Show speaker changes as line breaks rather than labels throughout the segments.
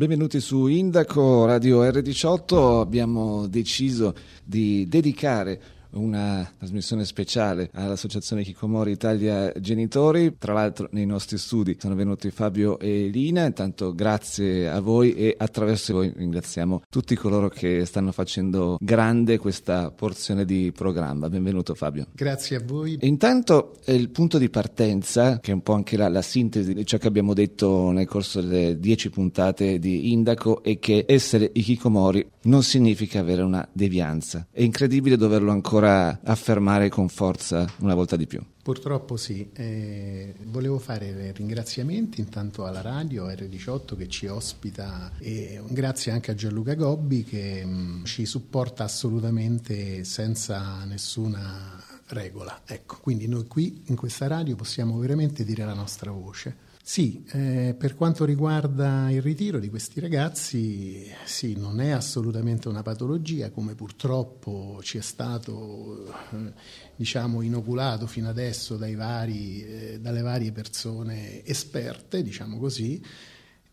Benvenuti su Indaco Radio R18. Abbiamo deciso di dedicare una trasmissione speciale all'Associazione Kikomori Italia Genitori. Tra l'altro nei nostri studi sono venuti Fabio e Lina, intanto grazie a voi e attraverso voi ringraziamo tutti coloro che stanno facendo grande questa porzione di programma. Benvenuto Fabio.
Grazie a voi.
E intanto è il punto di partenza, che è un po' anche la, la sintesi di ciò che abbiamo detto nel corso delle dieci puntate di Indaco, è che essere Ikikomori non significa avere una devianza. È incredibile doverlo ancora ancora affermare con forza una volta di più.
Purtroppo sì, eh, volevo fare ringraziamenti intanto alla radio R18 che ci ospita e grazie anche a Gianluca Gobbi che mh, mm, ci supporta assolutamente senza nessuna regola. Ecco, quindi noi qui in questa radio possiamo veramente dire la nostra voce. Sì, eh, per quanto riguarda il ritiro di questi ragazzi, sì, non è assolutamente una patologia come purtroppo ci è stato eh, diciamo, inoculato fino adesso vari, eh, dalle varie persone esperte, diciamo così,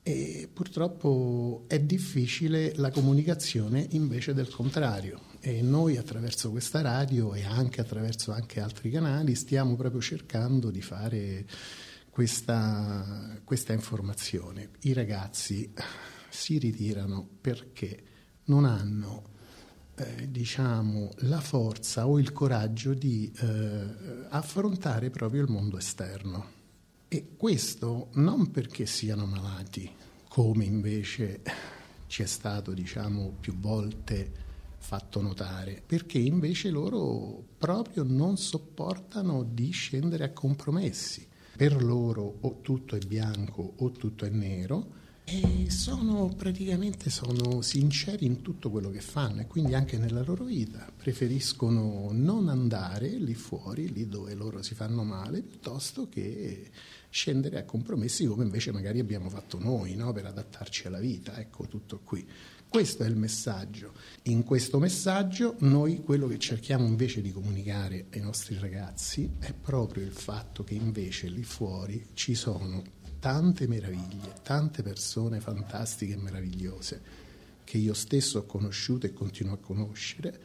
e purtroppo è difficile la comunicazione invece del contrario. E noi attraverso questa radio e anche attraverso anche altri canali stiamo proprio cercando di fare questa, questa informazione. I ragazzi si ritirano perché non hanno eh, diciamo, la forza o il coraggio di eh, affrontare proprio il mondo esterno. E questo non perché siano malati, come invece ci è stato diciamo, più volte fatto notare, perché invece loro proprio non sopportano di scendere a compromessi per loro o tutto è bianco o tutto è nero e sono praticamente sono sinceri in tutto quello che fanno e quindi anche nella loro vita preferiscono non andare lì fuori, lì dove loro si fanno male, piuttosto che scendere a compromessi come invece magari abbiamo fatto noi no? per adattarci alla vita, ecco tutto qui. Questo è il messaggio. In questo messaggio noi quello che cerchiamo invece di comunicare ai nostri ragazzi è proprio il fatto che invece lì fuori ci sono tante meraviglie, tante persone fantastiche e meravigliose che io stesso ho conosciuto e continuo a conoscere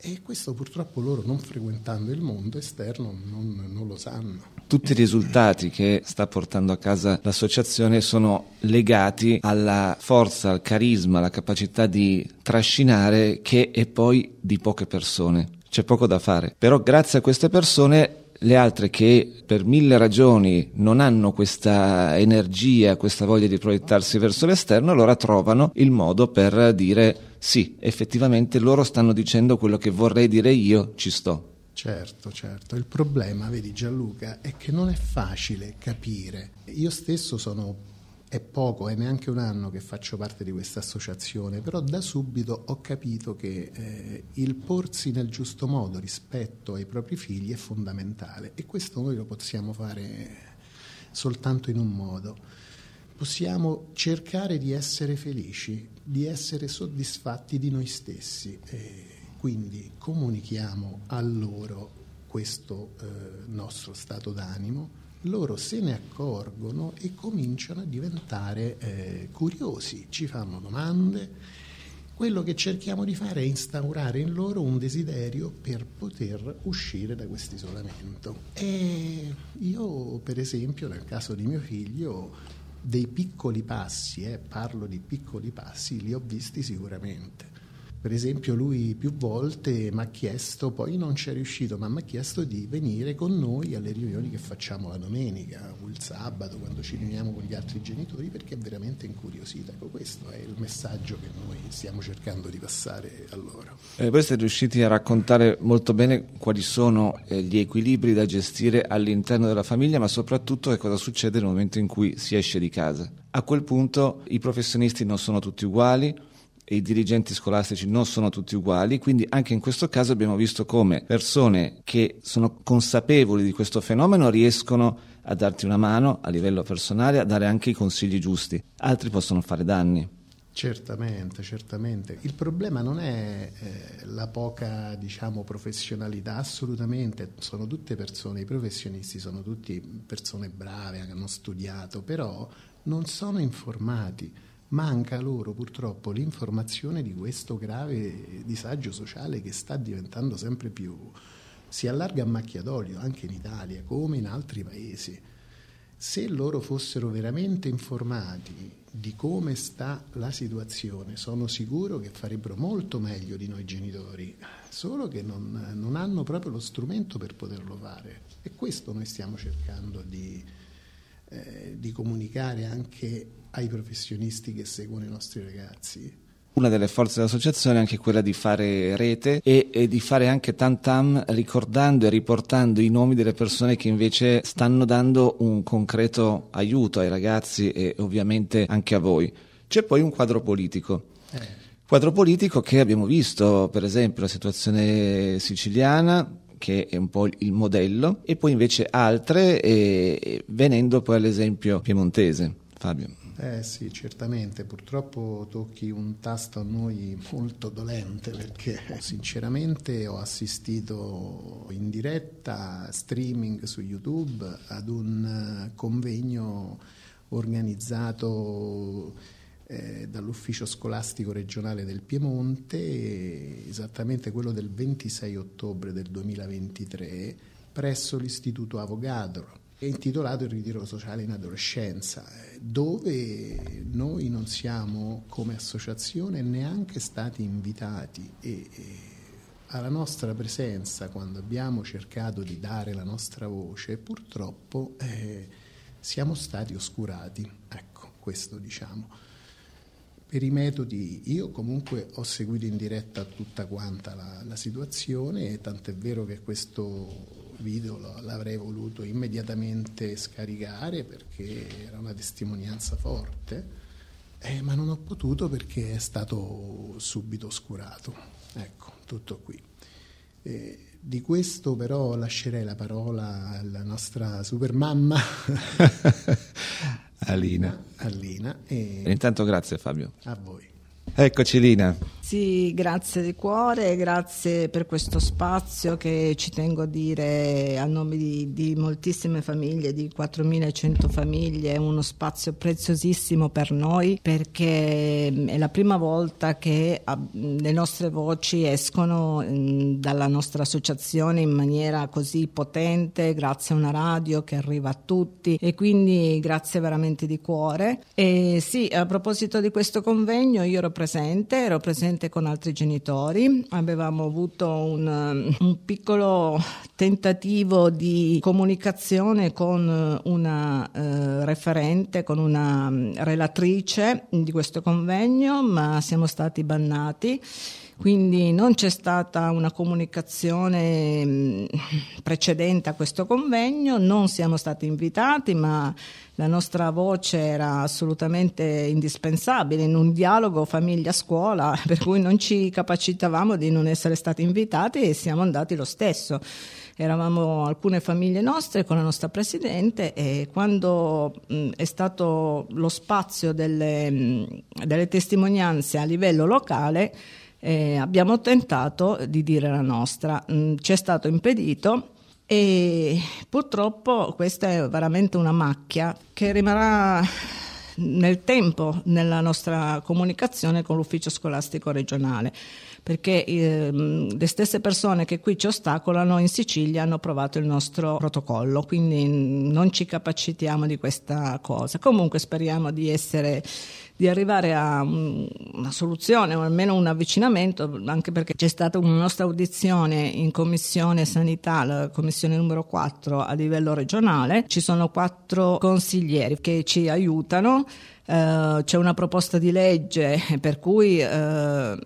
e questo purtroppo loro non frequentando il mondo esterno non, non, lo sanno.
Tutti i risultati che sta portando a casa l'associazione sono legati alla forza, al carisma, alla capacità di trascinare che è poi di poche persone. C'è poco da fare. Però grazie a queste persone le altre che per mille ragioni non hanno questa energia, questa voglia di proiettarsi verso l'esterno, allora trovano il modo per dire sì, effettivamente loro stanno dicendo quello che vorrei dire io, ci sto.
Certo, certo. Il problema, vedi Gianluca, è che non è facile capire. Io stesso sono è poco, è neanche un anno che faccio parte di questa associazione, però da subito ho capito che eh, il porsi nel giusto modo rispetto ai propri figli è fondamentale e questo noi lo possiamo fare soltanto in un modo. Possiamo cercare di essere felici, di essere soddisfatti di noi stessi. E quindi comunichiamo a loro questo eh, nostro stato d'animo, loro se ne accorgono e cominciano a diventare eh, curiosi, ci fanno domande. Quello che cerchiamo di fare è instaurare in loro un desiderio per poter uscire da questo isolamento. E io, per esempio, nel caso di mio figlio, dei piccoli passi, eh, parlo di piccoli passi, li ho visti sicuramente. Per esempio lui più volte mi ha chiesto, poi non ci è riuscito, ma mi ha chiesto di venire con noi alle riunioni che facciamo la domenica o il sabato quando ci riuniamo con gli altri genitori perché è veramente incuriosito. Ecco, questo è il messaggio che noi stiamo cercando di passare a loro.
Eh, voi siete riusciti a raccontare molto bene quali sono eh, gli equilibri da gestire all'interno della famiglia, ma soprattutto che cosa succede nel momento in cui si esce di casa. A quel punto i professionisti non sono tutti uguali, e i dirigenti scolastici non sono tutti uguali, quindi anche in questo caso abbiamo visto come persone che sono consapevoli di questo fenomeno riescono a darti una mano a livello personale, a dare anche i consigli giusti. Altri possono fare danni.
Certamente, certamente. Il problema non è eh, la poca, diciamo, professionalità, assolutamente, sono tutte persone, i professionisti sono tutti persone brave, hanno studiato, però non sono informati manca loro purtroppo l'informazione di questo grave disagio sociale che sta diventando sempre più, si allarga a macchia d'olio anche in Italia come in altri paesi. Se loro fossero veramente informati di come sta la situazione, sono sicuro che farebbero molto meglio di noi genitori, solo che non, non hanno proprio lo strumento per poterlo fare. E questo noi stiamo cercando di, eh, di comunicare anche ai professionisti che seguono i nostri ragazzi.
Una delle forze dell'associazione è anche quella di fare rete e, e, di fare anche tam tam ricordando e riportando i nomi delle persone che invece stanno dando un concreto aiuto ai ragazzi e ovviamente anche a voi. C'è poi un quadro politico. Eh. Quadro politico che abbiamo visto, per esempio, la situazione siciliana, che è un po' il modello, e poi invece altre, e, venendo poi all'esempio piemontese. Fabio.
Eh sì, certamente, purtroppo tocchi un tasto a noi molto dolente perché sinceramente ho assistito in diretta streaming su YouTube ad un convegno organizzato eh, dall'ufficio scolastico regionale del Piemonte, esattamente quello del 26 ottobre del 2023, presso l'Istituto Avogadro intitolato Il ritiro sociale in adolescenza, dove noi non siamo come associazione neanche stati invitati e, e alla nostra presenza quando abbiamo cercato di dare la nostra voce purtroppo eh, siamo stati oscurati, ecco questo diciamo. Per i metodi, io comunque ho seguito in diretta tutta quanta la, la situazione, tant'è vero che questo video l'avrei voluto immediatamente scaricare perché era una testimonianza forte, eh, ma non ho potuto perché è stato subito oscurato. Ecco, tutto qui. Eh, di questo però lascerei la parola alla nostra super mamma
Alina.
Alina
e... Intanto grazie Fabio.
A voi.
Eccoci Lina.
Sì, grazie di cuore, grazie per questo spazio che ci tengo a dire a nome di, di moltissime famiglie, di 4.100 famiglie, è uno spazio preziosissimo per noi perché è la prima volta che le nostre voci escono dalla nostra associazione in maniera così potente, grazie a una radio che arriva a tutti e quindi grazie veramente di cuore. E sì, a proposito di questo convegno io ero ero presente presente con altri genitori. Avevamo avuto un, um, un piccolo tentativo di comunicazione con una eh, referente, con una um, relatrice di questo convegno, ma siamo stati bannati quindi non c'è stata una comunicazione mm, precedente a questo convegno, non siamo stati invitati, ma la nostra voce era assolutamente indispensabile in un dialogo famiglia-scuola, per cui non ci capacitavamo di non essere stati invitati e siamo andati lo stesso. Eravamo alcune famiglie nostre con la nostra presidente e quando mh, è stato lo spazio delle, mh, delle testimonianze a livello locale, eh, abbiamo tentato di dire la nostra, mm, ci è stato impedito e purtroppo questa è veramente una macchia che rimarrà nel tempo nella nostra comunicazione con l'ufficio scolastico regionale perché eh, le stesse persone che qui ci ostacolano in Sicilia hanno approvato il nostro protocollo, quindi non ci capacitiamo di questa cosa. Comunque speriamo di essere di arrivare a una soluzione o almeno un avvicinamento, anche perché c'è stata una nostra audizione in commissione sanità, la commissione numero 4 a livello regionale, ci sono quattro consiglieri che ci aiutano. Uh, c'è una proposta di legge per cui uh,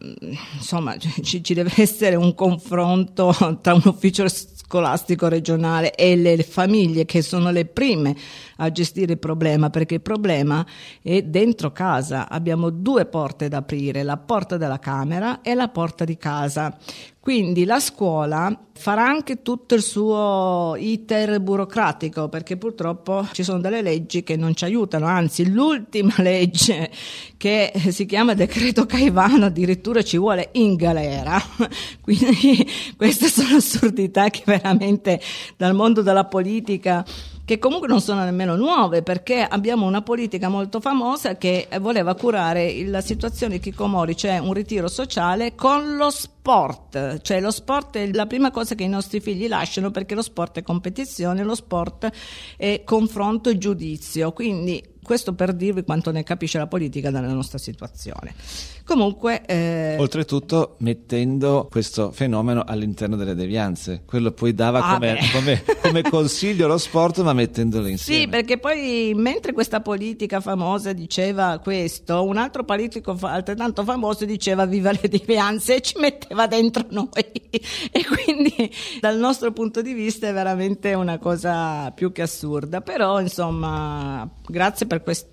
insomma ci, ci, deve essere un confronto tra un ufficio scolastico regionale e le famiglie che sono le prime a gestire il problema, perché il problema è dentro casa. Abbiamo due porte da aprire, la porta della camera e la porta di casa. Quindi la scuola farà anche tutto il suo iter burocratico perché purtroppo ci sono delle leggi che non ci aiutano, anzi l'ultima legge che si chiama decreto Caivano addirittura ci vuole in galera. Quindi queste sono assurdità che veramente dal mondo della politica che comunque non sono nemmeno nuove perché abbiamo una politica molto famosa che voleva curare la situazione di Kikomori, cioè un ritiro sociale con lo sport, cioè lo sport è la prima cosa che i nostri figli lasciano perché lo sport è competizione, lo sport è confronto e giudizio, quindi questo per dirvi quanto ne capisce la politica dalla nostra situazione. Comunque,
eh... oltretutto mettendo questo fenomeno all'interno delle devianze, quello poi dava ah come, come, come, consiglio lo sport, ma mettendolo insieme.
Sì, perché poi mentre questa politica famosa diceva questo, un altro politico altrettanto famoso diceva viva le devianze e ci metteva dentro noi. e quindi dal nostro punto di vista è veramente una cosa più che assurda. Però, insomma, grazie per questo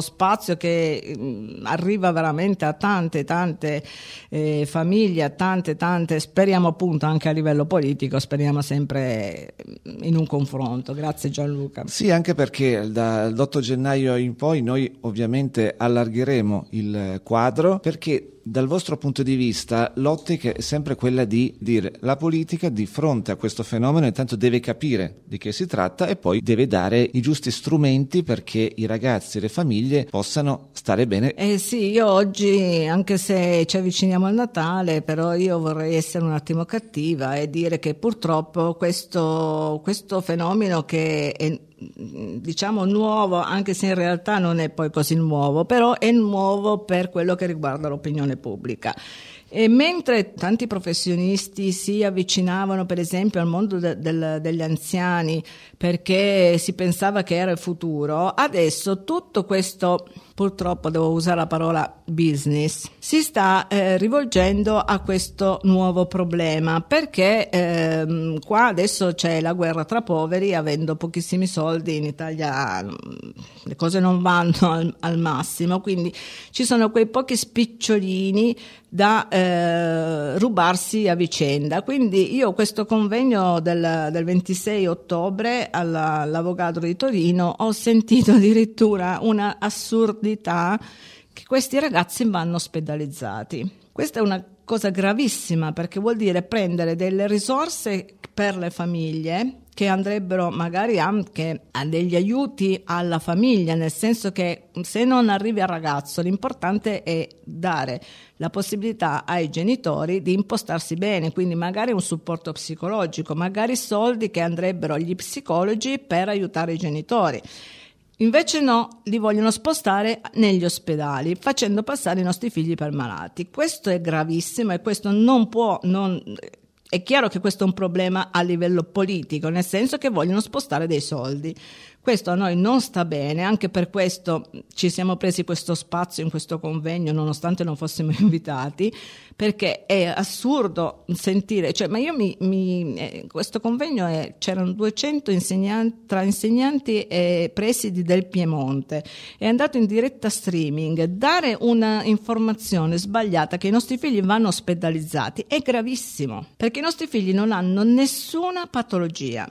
spazio che mm, arriva veramente a tante tante eh, famiglie, a tante tante, speriamo appunto anche a livello politico, speriamo sempre in un confronto. Grazie Gianluca.
Sì, anche perché dall'8 gennaio in poi noi ovviamente allargheremo il quadro perché dal vostro punto di vista l'ottica è sempre quella di dire la politica di fronte a questo fenomeno intanto deve capire di che si tratta e poi deve dare i giusti strumenti perché i ragazzi e le famiglie possano stare bene.
Eh sì, io oggi, anche se ci avviciniamo al Natale, però io vorrei essere un attimo cattiva e dire che purtroppo questo, questo fenomeno che è diciamo nuovo, anche se in realtà non è poi così nuovo, però è nuovo per quello che riguarda l'opinione pubblica. E mentre tanti professionisti si avvicinavano per esempio al mondo de, del, degli anziani perché si pensava che era il futuro, adesso tutto questo, purtroppo devo usare la parola business, si sta eh, rivolgendo a questo nuovo problema perché eh, qua adesso c'è la guerra tra poveri, avendo pochissimi soldi in Italia mm, le cose non vanno al, al massimo, quindi ci sono quei pochi spicciolini da eh, rubarsi a vicenda. Quindi io questo convegno del, del 26 ottobre alla, all'Avvocato di Torino ho sentito addirittura una assurdità che questi ragazzi vanno ospedalizzati. Questa è una cosa gravissima perché vuol dire prendere delle risorse per le famiglie che andrebbero magari anche a degli aiuti alla famiglia, nel senso che se non arrivi al ragazzo l'importante è dare la possibilità ai genitori di impostarsi bene, quindi magari un supporto psicologico, magari soldi che andrebbero agli psicologi per aiutare i genitori. Invece no, li vogliono spostare negli ospedali, facendo passare i nostri figli per malati. Questo è gravissimo e questo non può non è chiaro che questo è un problema a livello politico, nel senso che vogliono spostare dei soldi. Questo a noi non sta bene, anche per questo ci siamo presi questo spazio in questo convegno, nonostante non fossimo invitati, perché è assurdo sentire, cioè, ma io mi, mi eh, questo convegno è, c'erano 200 insegnanti, tra insegnanti e presidi del Piemonte, è andato in diretta streaming, dare una informazione sbagliata che i nostri figli vanno ospedalizzati è gravissimo, perché i nostri figli non hanno nessuna patologia.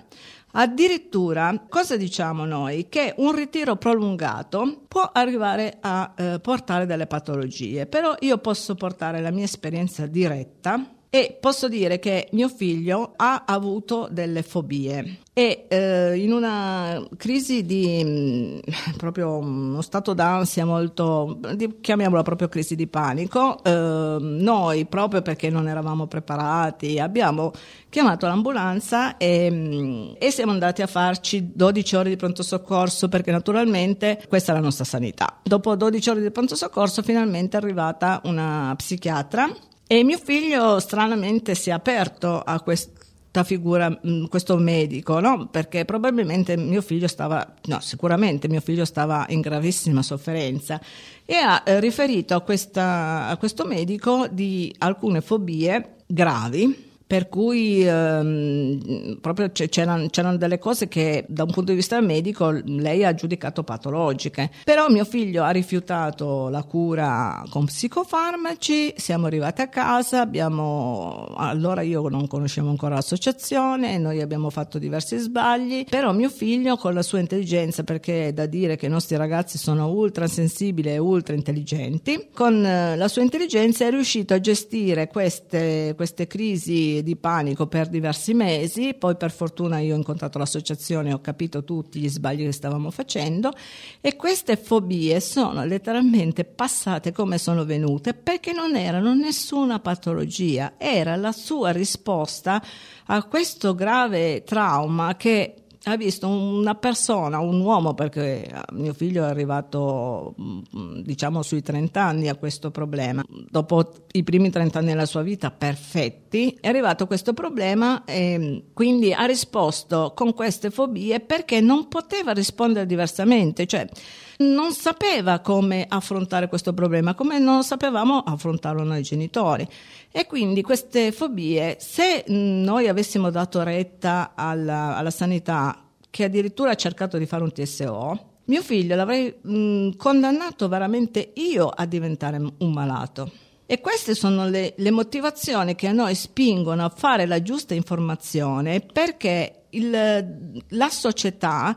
Addirittura, cosa diciamo noi? Che un ritiro prolungato può arrivare a eh, portare delle patologie, però io posso portare la mia esperienza diretta e posso dire che mio figlio ha avuto delle fobie. E eh, in una crisi di mh, mm, proprio uno stato d'ansia molto di, chiamiamola proprio crisi di panico eh, noi proprio perché non eravamo preparati abbiamo chiamato l'ambulanza e, mh, mm, e siamo andati a farci 12 ore di pronto soccorso perché naturalmente questa è la nostra sanità. Dopo 12 ore di pronto soccorso finalmente è arrivata una psichiatra e mio figlio stranamente si è aperto a questa figura, mm, questo medico, no? perché probabilmente mio figlio stava, no, sicuramente mio figlio stava in gravissima sofferenza e ha eh, riferito a, questa, a questo medico di alcune fobie gravi per cui ehm, proprio c'erano, c'erano, delle cose che da un punto di vista medico lei ha giudicato patologiche. Però mio figlio ha rifiutato la cura con psicofarmaci, siamo arrivati a casa, abbiamo, allora io non conoscevo ancora l'associazione, noi abbiamo fatto diversi sbagli, però mio figlio con la sua intelligenza, perché è da dire che i nostri ragazzi sono ultra sensibili e ultra intelligenti, con eh, la sua intelligenza è riuscito a gestire queste, queste crisi di panico per diversi mesi, poi per fortuna io ho incontrato l'associazione e ho capito tutti gli sbagli che stavamo facendo e queste fobie sono letteralmente passate come sono venute perché non erano nessuna patologia, era la sua risposta a questo grave trauma che ha visto una persona, un uomo, perché eh, mio figlio è arrivato mm, diciamo sui 30 anni a questo problema, dopo i primi 30 anni della sua vita perfetti, è arrivato questo problema e quindi ha risposto con queste fobie perché non poteva rispondere diversamente, cioè non sapeva come affrontare questo problema, come non sapevamo affrontarlo noi genitori. E quindi queste fobie, se noi avessimo dato retta alla, alla sanità, che addirittura ha cercato di fare un TSO, mio figlio l'avrei mh, condannato veramente io a diventare un malato. E queste sono le, le, motivazioni che a noi spingono a fare la giusta informazione perché il, la società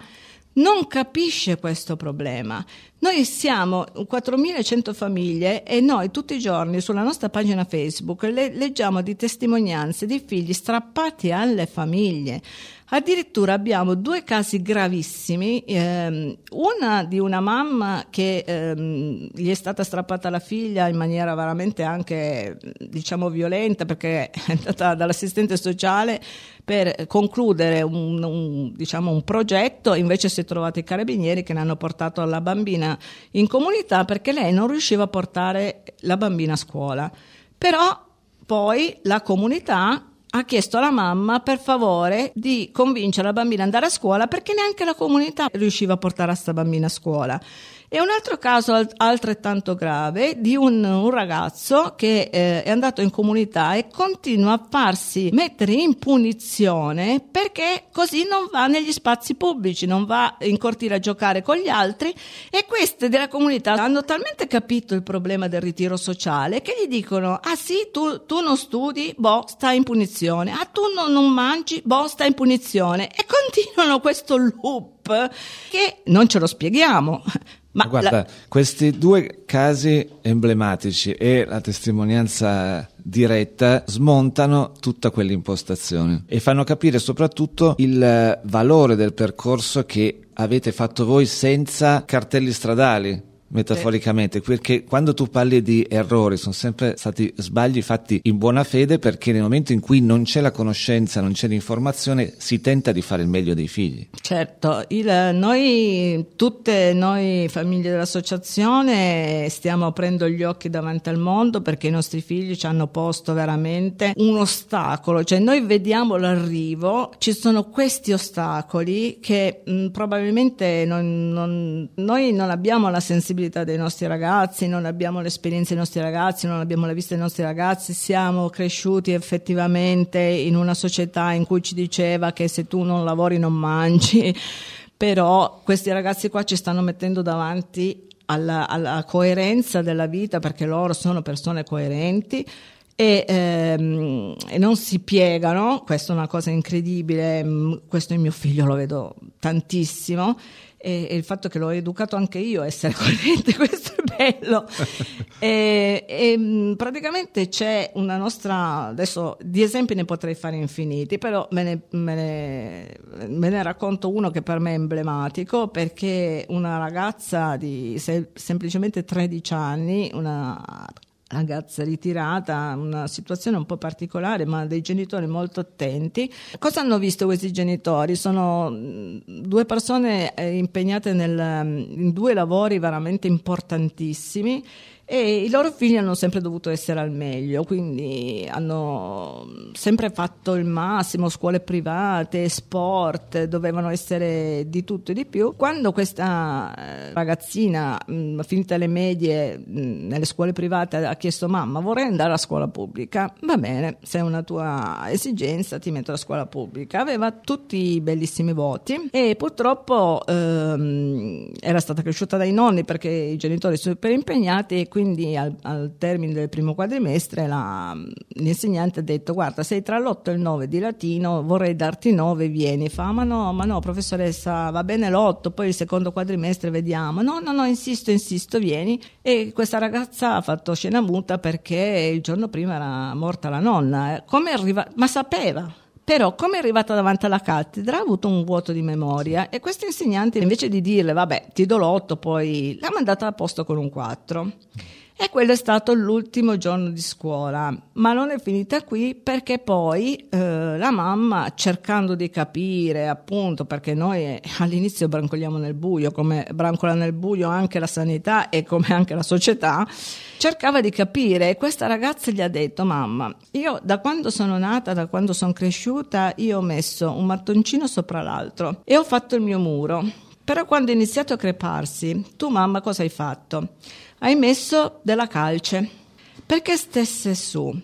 non capisce questo problema. Noi siamo 4.100 famiglie e noi tutti i giorni sulla nostra pagina Facebook le, leggiamo di testimonianze di figli strappati alle famiglie. Addirittura abbiamo due casi gravissimi, ehm, una di una mamma che ehm, gli è stata strappata la figlia in maniera veramente anche diciamo violenta perché è andata dall'assistente sociale per concludere un, un, diciamo, un progetto, invece si è trovato i carabinieri che ne hanno portato la bambina in comunità perché lei non riusciva a portare la bambina a scuola. Però poi la comunità ha chiesto alla mamma per favore di convincere la bambina ad andare a scuola perché neanche la comunità riusciva a portare questa bambina a scuola. E un altro caso altrettanto grave di un, un ragazzo che eh, è andato in comunità e continua a farsi mettere in punizione perché così non va negli spazi pubblici, non va in cortile a giocare con gli altri. E queste della comunità hanno talmente capito il problema del ritiro sociale che gli dicono ah sì tu, tu non studi, boh stai in punizione, ah tu non, non mangi, boh stai in punizione. E continuano questo loop che non ce lo spieghiamo
ma guarda, la... questi due casi emblematici e la testimonianza diretta smontano tutta quell'impostazione e fanno capire soprattutto il valore del percorso che avete fatto voi senza cartelli stradali metaforicamente, perché quando tu parli di errori sono sempre stati sbagli fatti in buona fede perché nel momento in cui non c'è la conoscenza, non c'è l'informazione, si tenta di fare il meglio dei figli.
Certo, il, noi, tutte noi famiglie dell'associazione stiamo aprendo gli occhi davanti al mondo perché i nostri figli ci hanno posto veramente un ostacolo, cioè noi vediamo l'arrivo, ci sono questi ostacoli che mh, probabilmente non, non, noi non abbiamo la sensibilità sensibilità dei nostri ragazzi, non abbiamo l'esperienza dei nostri ragazzi, non abbiamo la vista dei nostri ragazzi, siamo cresciuti effettivamente in una società in cui ci diceva che se tu non lavori non mangi, però questi ragazzi qua ci stanno mettendo davanti alla, alla coerenza della vita perché loro sono persone coerenti. E, ehm, e, non si piegano, questa è una cosa incredibile, questo in mio figlio lo vedo tantissimo e, e, il fatto che l'ho educato anche io a essere coerente, questo è bello. e, e, mm, praticamente c'è una nostra, adesso di esempi ne potrei fare infiniti, però me ne, me ne, me ne racconto uno che per me è emblematico perché una ragazza di se, semplicemente 13 anni, una ragazza ritirata, una situazione un po' particolare, ma dei genitori molto attenti. Cosa hanno visto questi genitori? Sono mm, due persone eh, impegnate nel, mm, in due lavori veramente importantissimi e i loro figli hanno sempre dovuto essere al meglio, quindi hanno sempre fatto il massimo, scuole private, sport, dovevano essere di tutto e di più. Quando questa eh, ragazzina, mh, finita le medie mh, nelle scuole private, ha chiesto mamma vorrei andare a scuola pubblica, va bene, se è una tua esigenza ti metto a scuola pubblica. Aveva tutti i bellissimi voti e purtroppo ehm, era stata cresciuta dai nonni perché i genitori sono super impegnati quindi al, al termine del primo quadrimestre la, l'insegnante ha detto guarda sei tra l'8 e il 9 di latino, vorrei darti 9, vieni. Fa ma no, ma no professoressa, va bene l'8, poi il secondo quadrimestre vediamo. No, no, no, insisto, insisto, vieni. E questa ragazza ha fatto scena muta perché il giorno prima era morta la nonna. Come arriva? Ma sapeva però, come è arrivata davanti alla cattedra, ha avuto un vuoto di memoria e questo insegnante, invece di dirle, vabbè, ti do l'otto, poi l'ha mandata a posto con un 4. E quello è stato l'ultimo giorno di scuola, ma non è finita qui perché poi eh, la mamma, cercando di capire, appunto, perché noi all'inizio brancoliamo nel buio, come brancola nel buio anche la sanità e come anche la società, cercava di capire e questa ragazza gli ha detto, mamma, io da quando sono nata, da quando sono cresciuta, io ho messo un mattoncino sopra l'altro e ho fatto il mio muro. Però quando è iniziato a creparsi, tu mamma cosa hai fatto? hai messo della calce perché stesse su.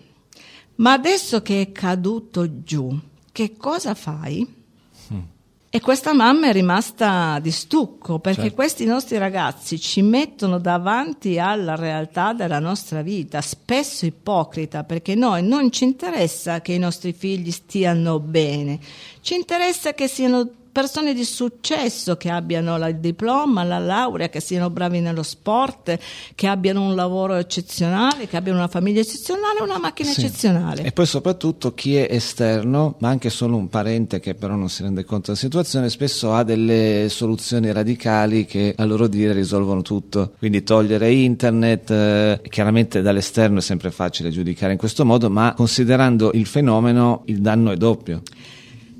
Ma adesso che è caduto giù, che cosa fai? E questa mamma è rimasta di stucco perché certo. questi nostri ragazzi ci mettono davanti alla realtà della nostra vita, spesso ipocrita, perché noi non ci interessa che i nostri figli stiano bene, ci interessa che siano persone di successo che abbiano il diploma, la laurea, che siano bravi nello sport, che abbiano un lavoro eccezionale, che abbiano una famiglia eccezionale, una macchina sì. eccezionale.
E poi soprattutto chi è esterno, ma anche solo un parente che però non si rende conto della situazione, spesso ha delle soluzioni radicali che a loro dire risolvono tutto. Quindi togliere internet, eh, chiaramente dall'esterno è sempre facile giudicare in questo modo, ma considerando il fenomeno il danno è doppio.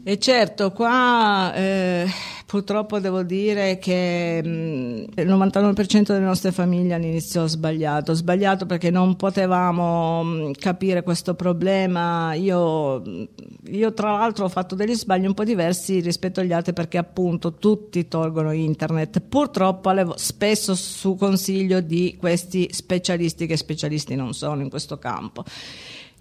E certo, qua eh, purtroppo devo dire che mh, mm, il 99% delle nostre famiglie all'inizio ha sbagliato, sbagliato perché non potevamo mh, mm, capire questo problema. Io, io, tra l'altro ho fatto degli sbagli un po' diversi rispetto agli altri perché appunto tutti tolgono internet, purtroppo allevo, spesso su consiglio di questi specialisti che specialisti non sono in questo campo.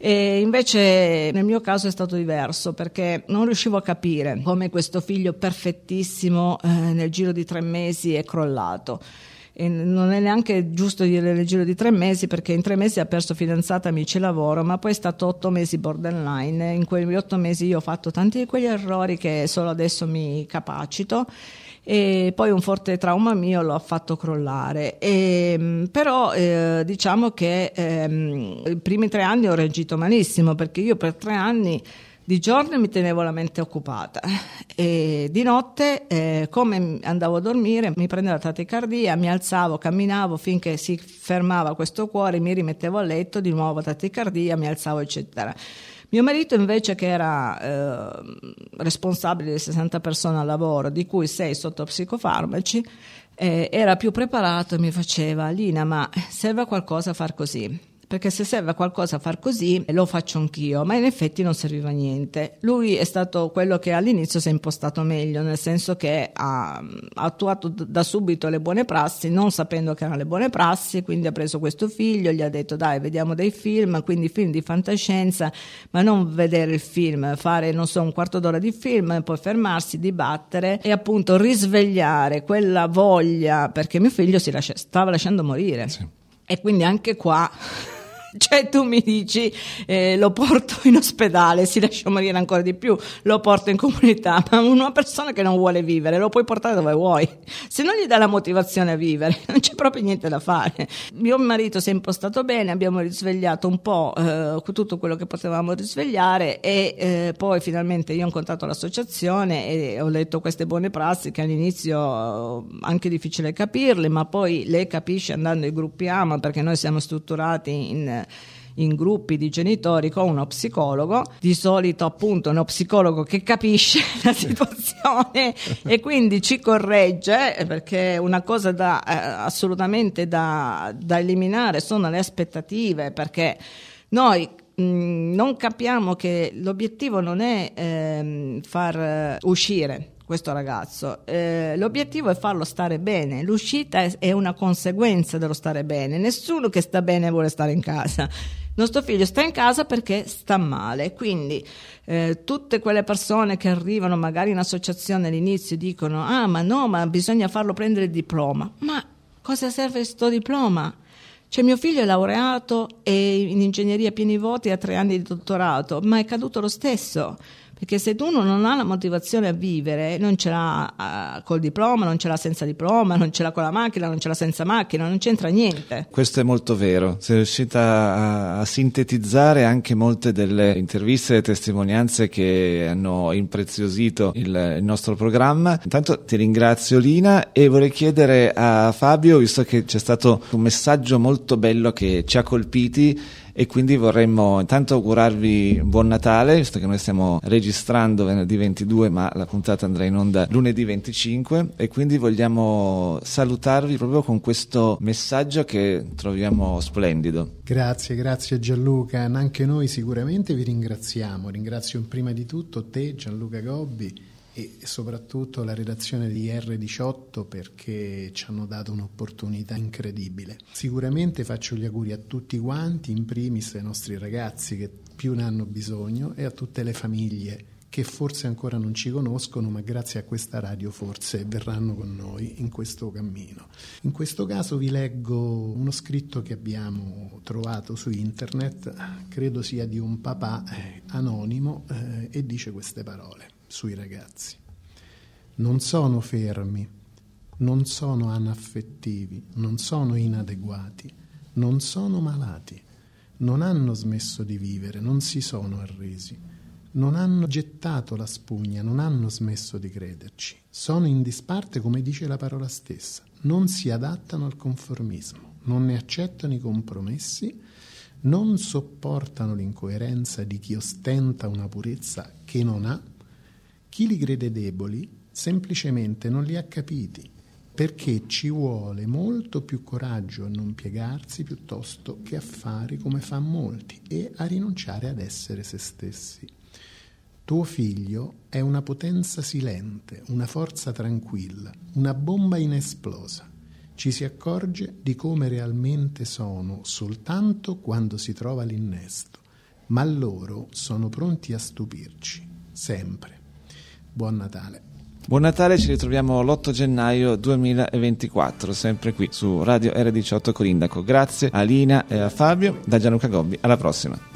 E invece nel mio caso è stato diverso perché non riuscivo a capire come questo figlio perfettissimo eh, nel giro di tre mesi è crollato. E non è neanche giusto dire nel giro di tre mesi perché in tre mesi ha perso fidanzata, amici e lavoro, ma poi è stato otto mesi borderline. In quegli otto mesi io ho fatto tanti di quegli errori che solo adesso mi capacito e poi un forte trauma mio lo ha fatto crollare. E, mm, però eh, diciamo che ehm, i primi tre anni ho reagito malissimo perché io per tre anni di giorno mi tenevo la mente occupata e di notte, eh, come andavo a dormire, mi prendeva la tachicardia, mi alzavo, camminavo finché si fermava questo cuore, mi rimettevo a letto, di nuovo tachicardia, mi alzavo, eccetera. Mio marito invece che era eh, responsabile di 60 persone al lavoro, di cui 6 sotto psicofarmaci, eh, era più preparato e mi faceva, Lina, ma serve a qualcosa far così? Perché se serve a qualcosa far così lo faccio anch'io, ma in effetti non serviva a niente. Lui è stato quello che all'inizio si è impostato meglio, nel senso che ha, ha attuato da subito le buone prassi, non sapendo che erano le buone prassi, quindi ha preso questo figlio, gli ha detto dai vediamo dei film, quindi film di fantascienza, ma non vedere il film, fare non so un quarto d'ora di film, poi fermarsi, dibattere e appunto risvegliare quella voglia, perché mio figlio si lascia, stava lasciando morire. Sì. E quindi anche qua cioè tu mi dici eh, lo porto in ospedale, si lascia morire ancora di più, lo porto in comunità, ma una persona che non vuole vivere lo puoi portare dove vuoi. Se non gli dà la motivazione a vivere, non c'è proprio niente da fare. Mio marito si è impostato bene, abbiamo risvegliato un po' eh, tutto quello che potevamo risvegliare e eh, poi finalmente io ho incontrato l'associazione e ho letto queste buone prassi che all'inizio è anche difficile capirle, ma poi le capisce andando ai gruppi AMA perché noi siamo strutturati in in gruppi di genitori con uno psicologo, di solito appunto uno psicologo che capisce la situazione e quindi ci corregge, perché una cosa da, eh, assolutamente da, da eliminare sono le aspettative, perché noi mh, non capiamo che l'obiettivo non è eh, far uscire questo ragazzo. Eh, l'obiettivo è farlo stare bene, l'uscita è, è, una conseguenza dello stare bene. Nessuno che sta bene vuole stare in casa. Nostro figlio sta in casa perché sta male, quindi eh, tutte quelle persone che arrivano magari in associazione all'inizio dicono ah ma no, ma bisogna farlo prendere il diploma. Ma cosa serve questo diploma? Cioè mio figlio è laureato in ingegneria pieni voti e ha tre anni di dottorato, ma è caduto lo stesso perché se uno non ha la motivazione a vivere, non ce l'ha uh, col diploma, non ce l'ha senza diploma, non ce l'ha con la macchina, non ce l'ha senza macchina, non c'entra niente.
Questo è molto vero. Sei riuscita a, a sintetizzare anche molte delle interviste e testimonianze che hanno impreziosito il, il nostro programma. Intanto ti ringrazio Lina e vorrei chiedere a Fabio, visto che c'è stato un messaggio molto bello che ci ha colpiti, e quindi vorremmo intanto augurarvi buon Natale, visto che noi stiamo registrando venerdì 22 ma la puntata andrà in onda lunedì 25 e quindi vogliamo salutarvi proprio con questo messaggio che troviamo splendido.
Grazie, grazie Gianluca, anche noi sicuramente vi ringraziamo, ringrazio prima di tutto te Gianluca Gobbi e soprattutto la redazione di R18 perché ci hanno dato un'opportunità incredibile. Sicuramente faccio gli auguri a tutti quanti, in primis ai nostri ragazzi che più ne hanno bisogno e a tutte le famiglie che forse ancora non ci conoscono, ma grazie a questa radio forse verranno con noi in questo cammino. In questo caso vi leggo uno scritto che abbiamo trovato su internet, credo sia di un papà eh, anonimo, eh, e dice queste parole sui ragazzi. Non sono fermi, non sono anaffettivi, non sono inadeguati, non sono malati, non hanno smesso di vivere, non si sono arresi, non hanno gettato la spugna, non hanno smesso di crederci, sono in disparte come dice la parola stessa, non si adattano al conformismo, non ne accettano i compromessi, non sopportano l'incoerenza di chi ostenta una purezza che non ha chi li crede deboli semplicemente non li ha capiti, perché ci vuole molto più coraggio a non piegarsi piuttosto che a fare come fa molti e a rinunciare ad essere se stessi. Tuo figlio è una potenza silente, una forza tranquilla, una bomba inesplosa. Ci si accorge di come realmente sono soltanto quando si trova l'innesto, ma loro sono pronti a stupirci, sempre. Buon Natale.
Buon Natale, ci ritroviamo l'8 gennaio 2024, sempre qui su Radio R18 Corindaco. Grazie a Lina e a Fabio, da Gianluca Gobbi, alla prossima.